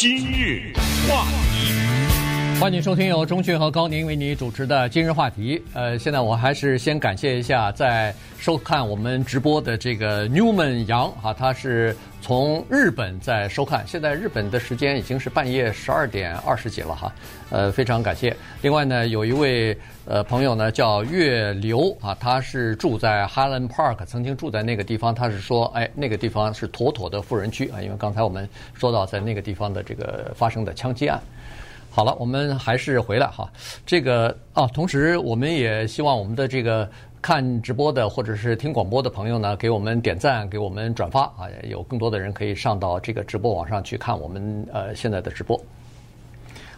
今日话题，欢迎收听由钟讯和高宁为你主持的今日话题。呃，现在我还是先感谢一下在收看我们直播的这个 Newman 杨啊，他是。从日本在收看，现在日本的时间已经是半夜十二点二十几了哈，呃，非常感谢。另外呢，有一位呃朋友呢叫月流啊，他是住在 Highland Park，曾经住在那个地方，他是说，哎，那个地方是妥妥的富人区啊，因为刚才我们说到在那个地方的这个发生的枪击案。好了，我们还是回来哈，这个啊，同时我们也希望我们的这个。看直播的或者是听广播的朋友呢，给我们点赞，给我们转发啊！有更多的人可以上到这个直播网上去看我们呃现在的直播。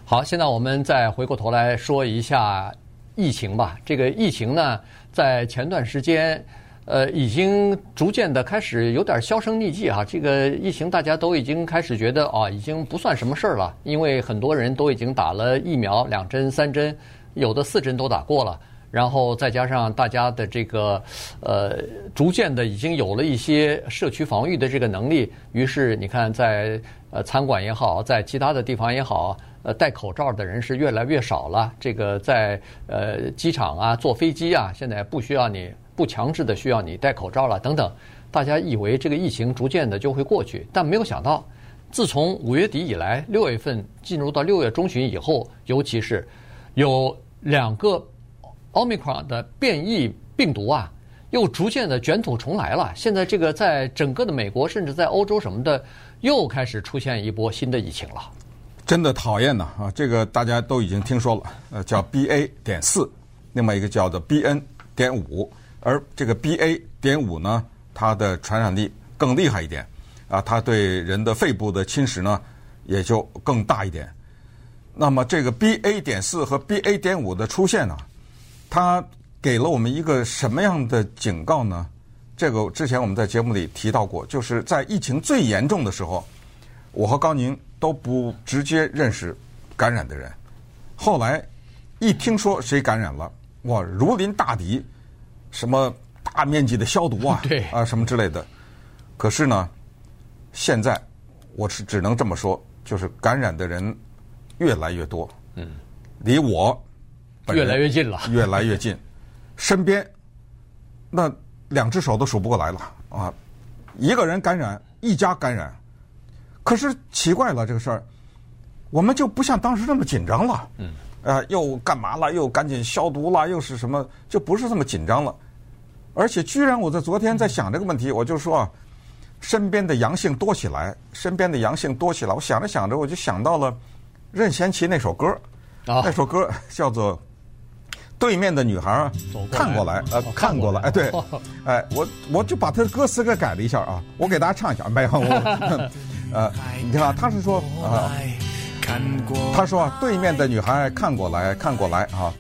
好，现在我们再回过头来说一下疫情吧。这个疫情呢，在前段时间呃已经逐渐的开始有点销声匿迹哈。这个疫情大家都已经开始觉得啊，已经不算什么事儿了，因为很多人都已经打了疫苗，两针、三针，有的四针都打过了。然后再加上大家的这个呃，逐渐的已经有了一些社区防御的这个能力，于是你看在呃餐馆也好，在其他的地方也好，呃戴口罩的人是越来越少了。这个在呃机场啊、坐飞机啊，现在不需要你不强制的需要你戴口罩了等等。大家以为这个疫情逐渐的就会过去，但没有想到，自从五月底以来，六月份进入到六月中旬以后，尤其是有两个。奥密克戎的变异病毒啊，又逐渐的卷土重来了。现在这个在整个的美国，甚至在欧洲什么的，又开始出现一波新的疫情了。真的讨厌呐啊！这个大家都已经听说了，呃，叫 BA 点四，另外一个叫做 BN 点五，而这个 BA 点五呢，它的传染力更厉害一点啊，它对人的肺部的侵蚀呢也就更大一点。那么这个 BA 点四和 BA 点五的出现呢？它给了我们一个什么样的警告呢？这个之前我们在节目里提到过，就是在疫情最严重的时候，我和高宁都不直接认识感染的人。后来一听说谁感染了，哇，如临大敌，什么大面积的消毒啊，对啊什么之类的。可是呢，现在我是只能这么说，就是感染的人越来越多，嗯，离我。越来越近了，越来越近，身边那两只手都数不过来了啊！一个人感染，一家感染，可是奇怪了，这个事儿，我们就不像当时那么紧张了。嗯，啊，又干嘛了？又赶紧消毒了？又是什么？就不是这么紧张了。而且，居然我在昨天在想这个问题，我就说啊，身边的阳性多起来，身边的阳性多起来，我想着想着，我就想到了任贤齐那首歌，那首歌叫做。对面的女孩看过来，呃，看过来，哎，对，哎，我我就把他的歌词给改了一下啊，我给大家唱一下，没有，我，呃，你看，他是说啊，他说啊，对面的女孩看过来看过来啊，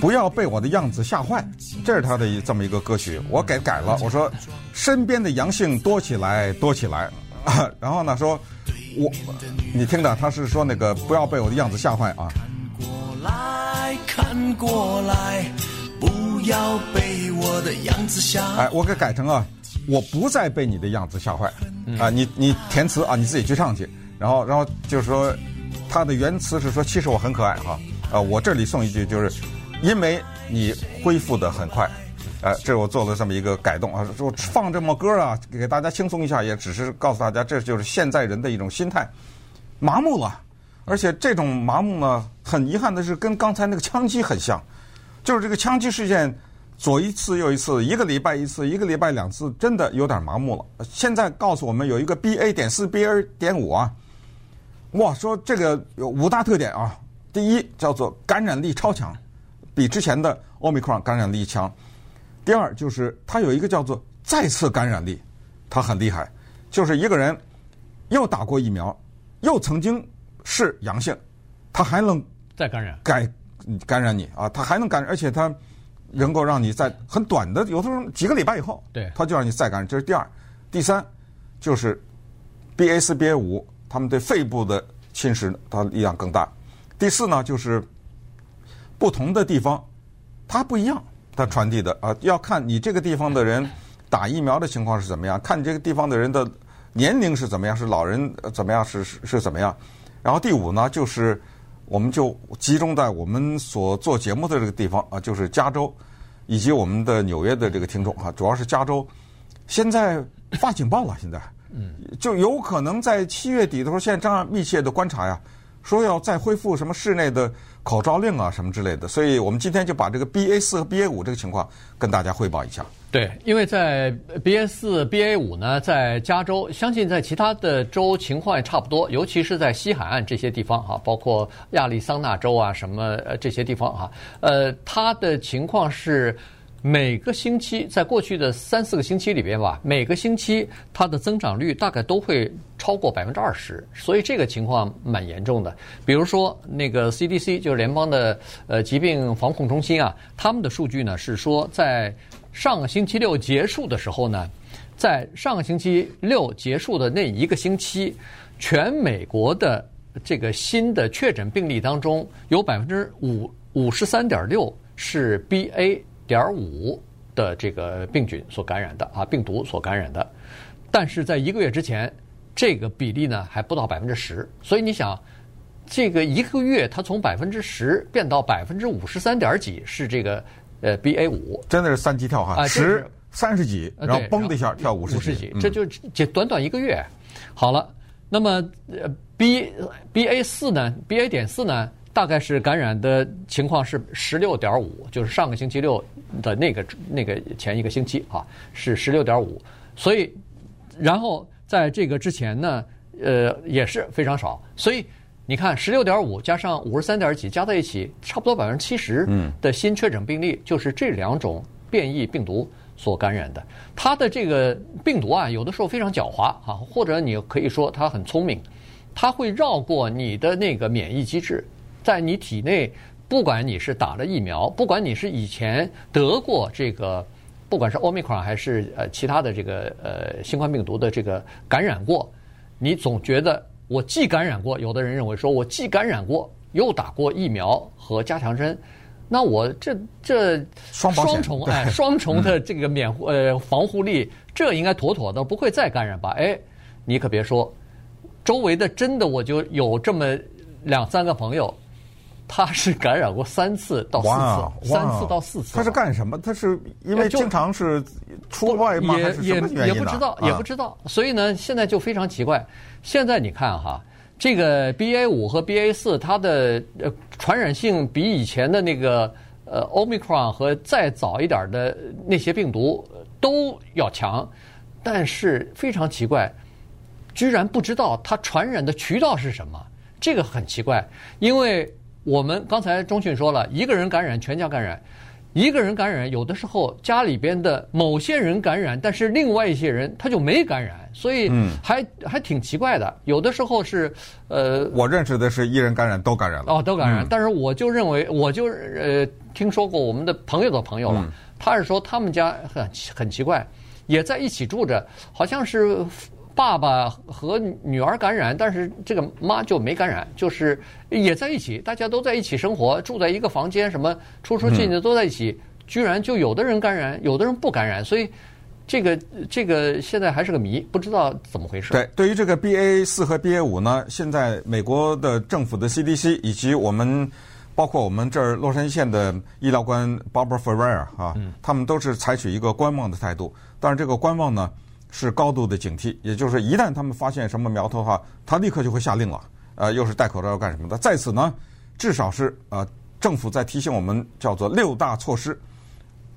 不要被我的样子吓坏，这是他的这么一个歌曲，我给改了，我说身边的阳性多起来多起来，啊，然后呢说，我，你听着，他是说那个不要被我的样子吓坏啊。看过来，不要被我的样子吓。哎，我给改成啊，我不再被你的样子吓坏。啊，你你填词啊，你自己去唱去。然后然后就是说，他的原词是说，其实我很可爱哈。呃，我这里送一句，就是因为你恢复得很快。哎，这我做了这么一个改动啊，就放这么歌啊，给大家轻松一下，也只是告诉大家，这就是现在人的一种心态，麻木了。而且这种麻木呢，很遗憾的是，跟刚才那个枪击很像，就是这个枪击事件，左一次右一次，一个礼拜一次，一个礼拜两次，真的有点麻木了。现在告诉我们有一个 BA 点四、BA 点五啊，哇，说这个有五大特点啊。第一叫做感染力超强，比之前的奥密克戎感染力强。第二就是它有一个叫做再次感染力，它很厉害，就是一个人又打过疫苗，又曾经。是阳性，他还能再感染，感感染你啊！他还能感染，而且他能够让你在很短的，有的时候几个礼拜以后，对，他就让你再感染。这是第二，第三就是 BA 四、BA 五，他们对肺部的侵蚀它力量更大。第四呢，就是不同的地方它不一样，它传递的啊，要看你这个地方的人打疫苗的情况是怎么样，看你这个地方的人的。年龄是怎么样，是老人怎么样，是是是怎么样。然后第五呢，就是我们就集中在我们所做节目的这个地方啊，就是加州以及我们的纽约的这个听众啊，主要是加州，现在发警报了，现在，嗯，就有可能在七月底的时候，现在正在密切的观察呀。说要再恢复什么室内的口罩令啊，什么之类的，所以我们今天就把这个 BA 四和 BA 五这个情况跟大家汇报一下。对，因为在 BA 四、BA 五呢，在加州，相信在其他的州情况也差不多，尤其是在西海岸这些地方哈，包括亚利桑那州啊什么呃这些地方哈，呃，它的情况是。每个星期，在过去的三四个星期里边吧，每个星期它的增长率大概都会超过百分之二十，所以这个情况蛮严重的。比如说，那个 CDC 就是联邦的呃疾病防控中心啊，他们的数据呢是说，在上个星期六结束的时候呢，在上个星期六结束的那一个星期，全美国的这个新的确诊病例当中，有百分之五五十三点六是 BA。点五的这个病菌所感染的啊，病毒所感染的，但是在一个月之前，这个比例呢还不到百分之十，所以你想，这个一个月它从百分之十变到百分之五十三点几，是这个呃 BA 五，真的是三级跳哈，十三十几，然后嘣的一下跳五十几，这就这短短一个月，好了，那么呃 B BA 四呢，BA 点四呢？大概是感染的情况是十六点五，就是上个星期六的那个那个前一个星期啊，是十六点五。所以，然后在这个之前呢，呃，也是非常少。所以你看，十六点五加上五十三点几加在一起，差不多百分之七十的新确诊病例就是这两种变异病毒所感染的。它的这个病毒啊，有的时候非常狡猾啊，或者你可以说它很聪明，它会绕过你的那个免疫机制。在你体内，不管你是打了疫苗，不管你是以前得过这个，不管是奥密克戎还是呃其他的这个呃新冠病毒的这个感染过，你总觉得我既感染过，有的人认为说我既感染过又打过疫苗和加强针，那我这这双双重哎双重的这个免护呃防护力，这应该妥妥的不会再感染吧？哎，你可别说，周围的真的我就有这么两三个朋友。他是感染过三次到四次，三次到四次。他是干什么？他是因为经常是出外吗？也也也不知道，也不知道。所以呢，现在就非常奇怪。现在你看哈，这个 BA 五和 BA 四，它的呃传染性比以前的那个呃 Omicron 和再早一点的那些病毒都要强，但是非常奇怪，居然不知道它传染的渠道是什么。这个很奇怪，因为。我们刚才中讯说了，一个人感染，全家感染；一个人感染，有的时候家里边的某些人感染，但是另外一些人他就没感染，所以还还挺奇怪的。有的时候是呃，我认识的是一人感染都感染了哦，都感染。但是我就认为，我就呃听说过我们的朋友的朋友了，他是说他们家很很奇怪，也在一起住着，好像是。爸爸和女儿感染，但是这个妈就没感染，就是也在一起，大家都在一起生活，住在一个房间，什么出出进进都在一起，居然就有的人感染，有的人不感染，所以这个这个现在还是个谜，不知道怎么回事。对，对于这个 BA 四和 BA 五呢，现在美国的政府的 CDC 以及我们包括我们这儿洛杉矶县的医疗官 Barbara Ferrer 啊，他们都是采取一个观望的态度，但是这个观望呢。是高度的警惕，也就是一旦他们发现什么苗头的话，他立刻就会下令了。呃，又是戴口罩要干什么的？在此呢，至少是呃，政府在提醒我们，叫做六大措施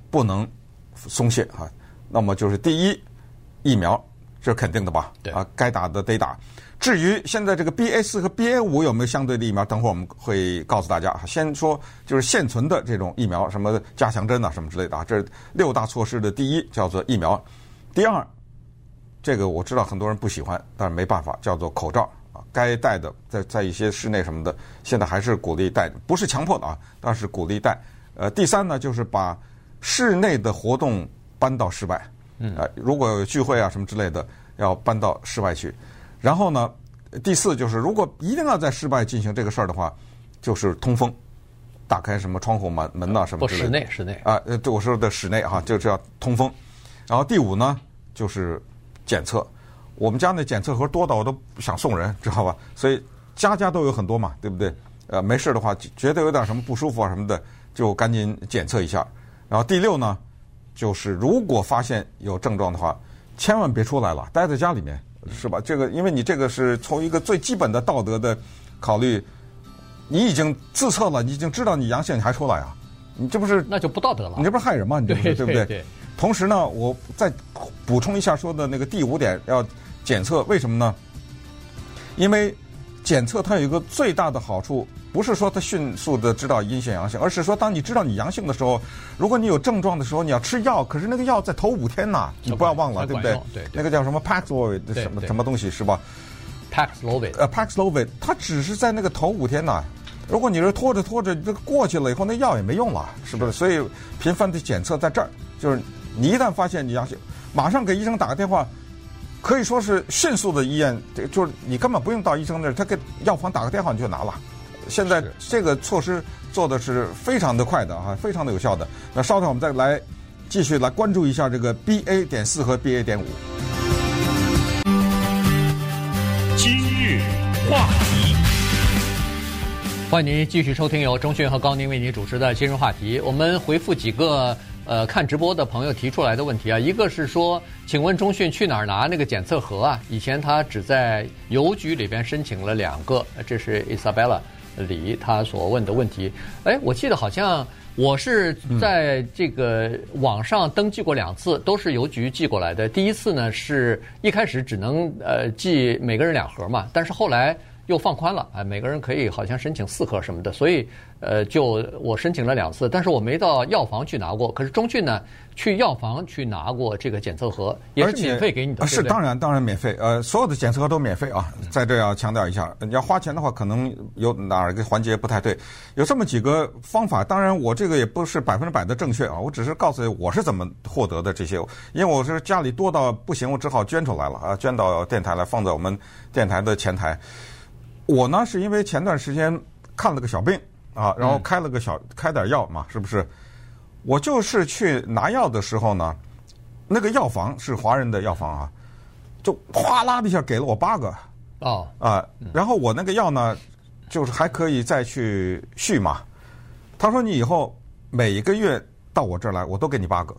不能松懈啊。那么就是第一，疫苗这是肯定的吧？对啊，该打的得打。至于现在这个 BA 四和 BA 五有没有相对的疫苗，等会儿我们会告诉大家。先说就是现存的这种疫苗，什么加强针啊，什么之类的啊。这是六大措施的第一，叫做疫苗。第二。这个我知道很多人不喜欢，但是没办法，叫做口罩啊，该戴的，在在一些室内什么的，现在还是鼓励戴，不是强迫的啊，但是鼓励戴。呃，第三呢，就是把室内的活动搬到室外，嗯，呃，如果有聚会啊什么之类的，要搬到室外去。然后呢，第四就是如果一定要在室外进行这个事儿的话，就是通风，打开什么窗户门门呐什么之类室内室内啊，呃，我说的室内哈，就是要通风。然后第五呢，就是。检测，我们家那检测盒多到我都不想送人，知道吧？所以家家都有很多嘛，对不对？呃，没事的话，觉得有点什么不舒服啊什么的，就赶紧检测一下。然后第六呢，就是如果发现有症状的话，千万别出来了，待在家里面，是吧？这个，因为你这个是从一个最基本的道德的考虑，你已经自测了，你已经知道你阳性，你还出来啊？你这不是那就不道德了？你这不是害人吗？你这不是 对不对？同时呢，我再补充一下说的那个第五点，要检测，为什么呢？因为检测它有一个最大的好处。不是说它迅速的知道阴性阳性，而是说当你知道你阳性的时候，如果你有症状的时候，你要吃药，可是那个药在头五天呐，你不要忘了，对不对？对，那个叫什么 Paxlovid 什么什么东西是吧？Paxlovid，呃，Paxlovid，它只是在那个头五天呐。如果你是拖着拖着这个过去了以后，那药也没用了，是不是？所以频繁的检测在这儿，就是你一旦发现你阳性，马上给医生打个电话，可以说是迅速的医院，就是你根本不用到医生那儿，他给药房打个电话你就拿了。现在这个措施做的是非常的快的啊，非常的有效的。那稍等，我们再来继续来关注一下这个 BA 点四和 BA 点五。今日话题，欢迎您继续收听由钟讯和高宁为您主持的今日话题。我们回复几个呃看直播的朋友提出来的问题啊，一个是说，请问中迅去哪儿拿那个检测盒啊？以前他只在邮局里边申请了两个，这是 Isabella。李他所问的问题，哎，我记得好像我是在这个网上登记过两次，都是邮局寄过来的。第一次呢，是一开始只能呃寄每个人两盒嘛，但是后来。又放宽了，哎，每个人可以好像申请四盒什么的，所以，呃，就我申请了两次，但是我没到药房去拿过。可是中俊呢，去药房去拿过这个检测盒，也是免费给你的。是当然当然免费，呃，所有的检测盒都免费啊，在这要强调一下，你要花钱的话，可能有哪儿个环节不太对。有这么几个方法，当然我这个也不是百分之百的正确啊，我只是告诉你我是怎么获得的这些，因为我是家里多到不行，我只好捐出来了啊，捐到电台来，放在我们电台的前台。我呢，是因为前段时间看了个小病啊，然后开了个小开点药嘛，是不是？我就是去拿药的时候呢，那个药房是华人的药房啊，就哗啦的一下给了我八个哦啊，然后我那个药呢，就是还可以再去续嘛。他说你以后每一个月到我这儿来，我都给你八个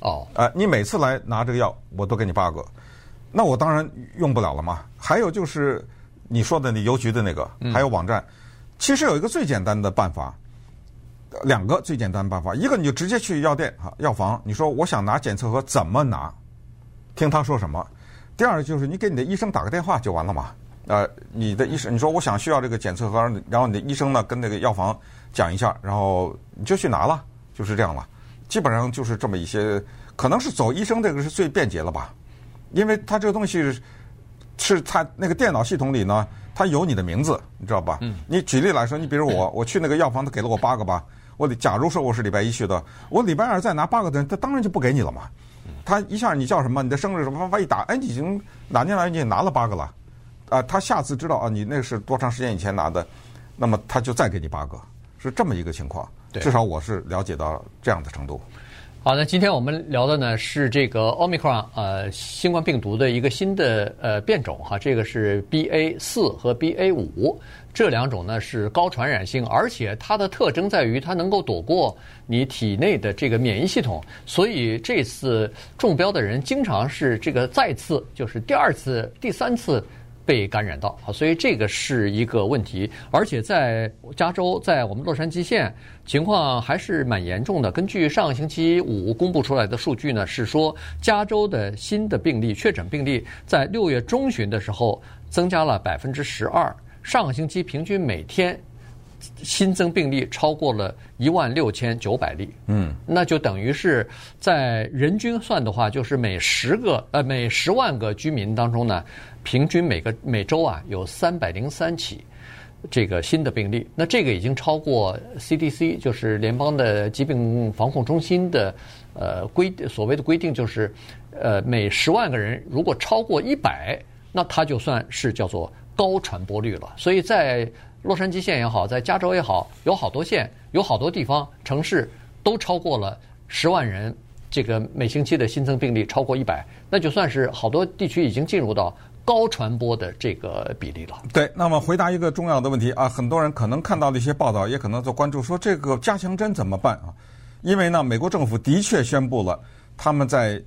哦，啊，你每次来拿这个药，我都给你八个，那我当然用不了了嘛。还有就是。你说的那邮局的那个，还有网站，其实有一个最简单的办法，两个最简单的办法，一个你就直接去药店哈药房，你说我想拿检测盒怎么拿，听他说什么。第二就是你给你的医生打个电话就完了嘛。呃，你的医生你说我想需要这个检测盒，然后你的医生呢跟那个药房讲一下，然后你就去拿了，就是这样了。基本上就是这么一些，可能是走医生这个是最便捷了吧，因为他这个东西。是他那个电脑系统里呢，他有你的名字，你知道吧？嗯。你举例来说，你比如我，我去那个药房，他给了我八个吧。我假如说我是礼拜一去的，我礼拜二再拿八个的人，他当然就不给你了嘛。他一下你叫什么？你的生日什么？啪啪一打，哎，你已经哪年来你也拿了八个了。啊，他下次知道啊，你那是多长时间以前拿的，那么他就再给你八个，是这么一个情况。对。至少我是了解到这样的程度。好，那今天我们聊的呢是这个 Omicron 呃新冠病毒的一个新的呃变种哈，这个是 BA 四和 BA 五这两种呢是高传染性，而且它的特征在于它能够躲过你体内的这个免疫系统，所以这次中标的人经常是这个再次就是第二次、第三次。被感染到啊，所以这个是一个问题，而且在加州，在我们洛杉矶县情况还是蛮严重的。根据上个星期五公布出来的数据呢，是说加州的新的病例确诊病例在六月中旬的时候增加了百分之十二，上个星期平均每天新增病例超过了一万六千九百例。嗯，那就等于是在人均算的话，就是每十个呃每十万个居民当中呢。平均每个每周啊有三百零三起这个新的病例，那这个已经超过 CDC 就是联邦的疾病防控中心的呃规所谓的规定，就是呃每十万个人如果超过一百，那它就算是叫做高传播率了。所以在洛杉矶县也好，在加州也好，有好多县，有好多地方城市都超过了十万人。这个每星期的新增病例超过一百，那就算是好多地区已经进入到高传播的这个比例了。对，那么回答一个重要的问题啊，很多人可能看到的一些报道，也可能做关注，说这个加强针怎么办啊？因为呢，美国政府的确宣布了，他们在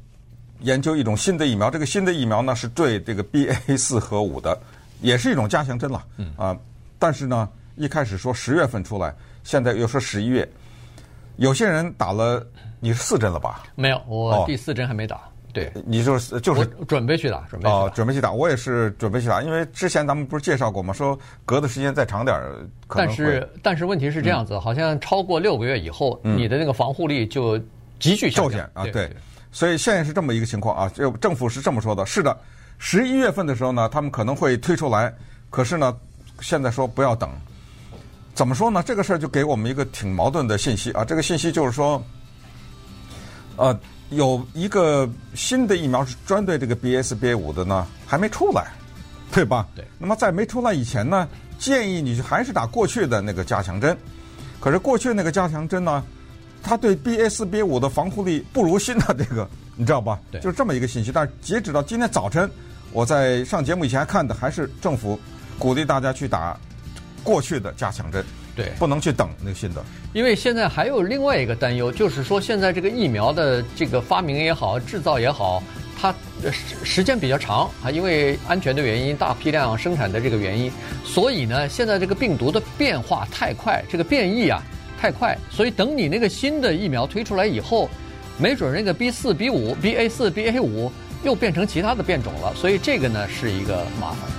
研究一种新的疫苗，这个新的疫苗呢是对这个 BA 四和五的，也是一种加强针了。嗯啊，但是呢，一开始说十月份出来，现在又说十一月，有些人打了，你是四针了吧？没有，我第四针还没打。哦、对，你就是就是准备去打，准备去打哦，准备去打。我也是准备去打，因为之前咱们不是介绍过吗？说隔的时间再长点儿，可能但是但是问题是这样子，嗯、好像超过六个月以后，嗯、你的那个防护力就急剧骤减啊。对。对所以现在是这么一个情况啊，就政府是这么说的：是的，十一月份的时候呢，他们可能会推出来。可是呢，现在说不要等。怎么说呢？这个事儿就给我们一个挺矛盾的信息啊。这个信息就是说，呃，有一个新的疫苗是专对这个 BSBA 五的呢，还没出来，对吧？对。那么在没出来以前呢，建议你还是打过去的那个加强针。可是过去那个加强针呢？它对 BSBA 五的防护力不如新的 这个，你知道吧？对，就是这么一个信息。但是截止到今天早晨，我在上节目以前看的还是政府鼓励大家去打过去的加强针，对，不能去等那个新的。因为现在还有另外一个担忧，就是说现在这个疫苗的这个发明也好，制造也好，它时时间比较长啊，因为安全的原因，大批量生产的这个原因，所以呢，现在这个病毒的变化太快，这个变异啊。太快，所以等你那个新的疫苗推出来以后，没准那个 B 四、B 五、BA 四、BA 五又变成其他的变种了，所以这个呢是一个麻烦。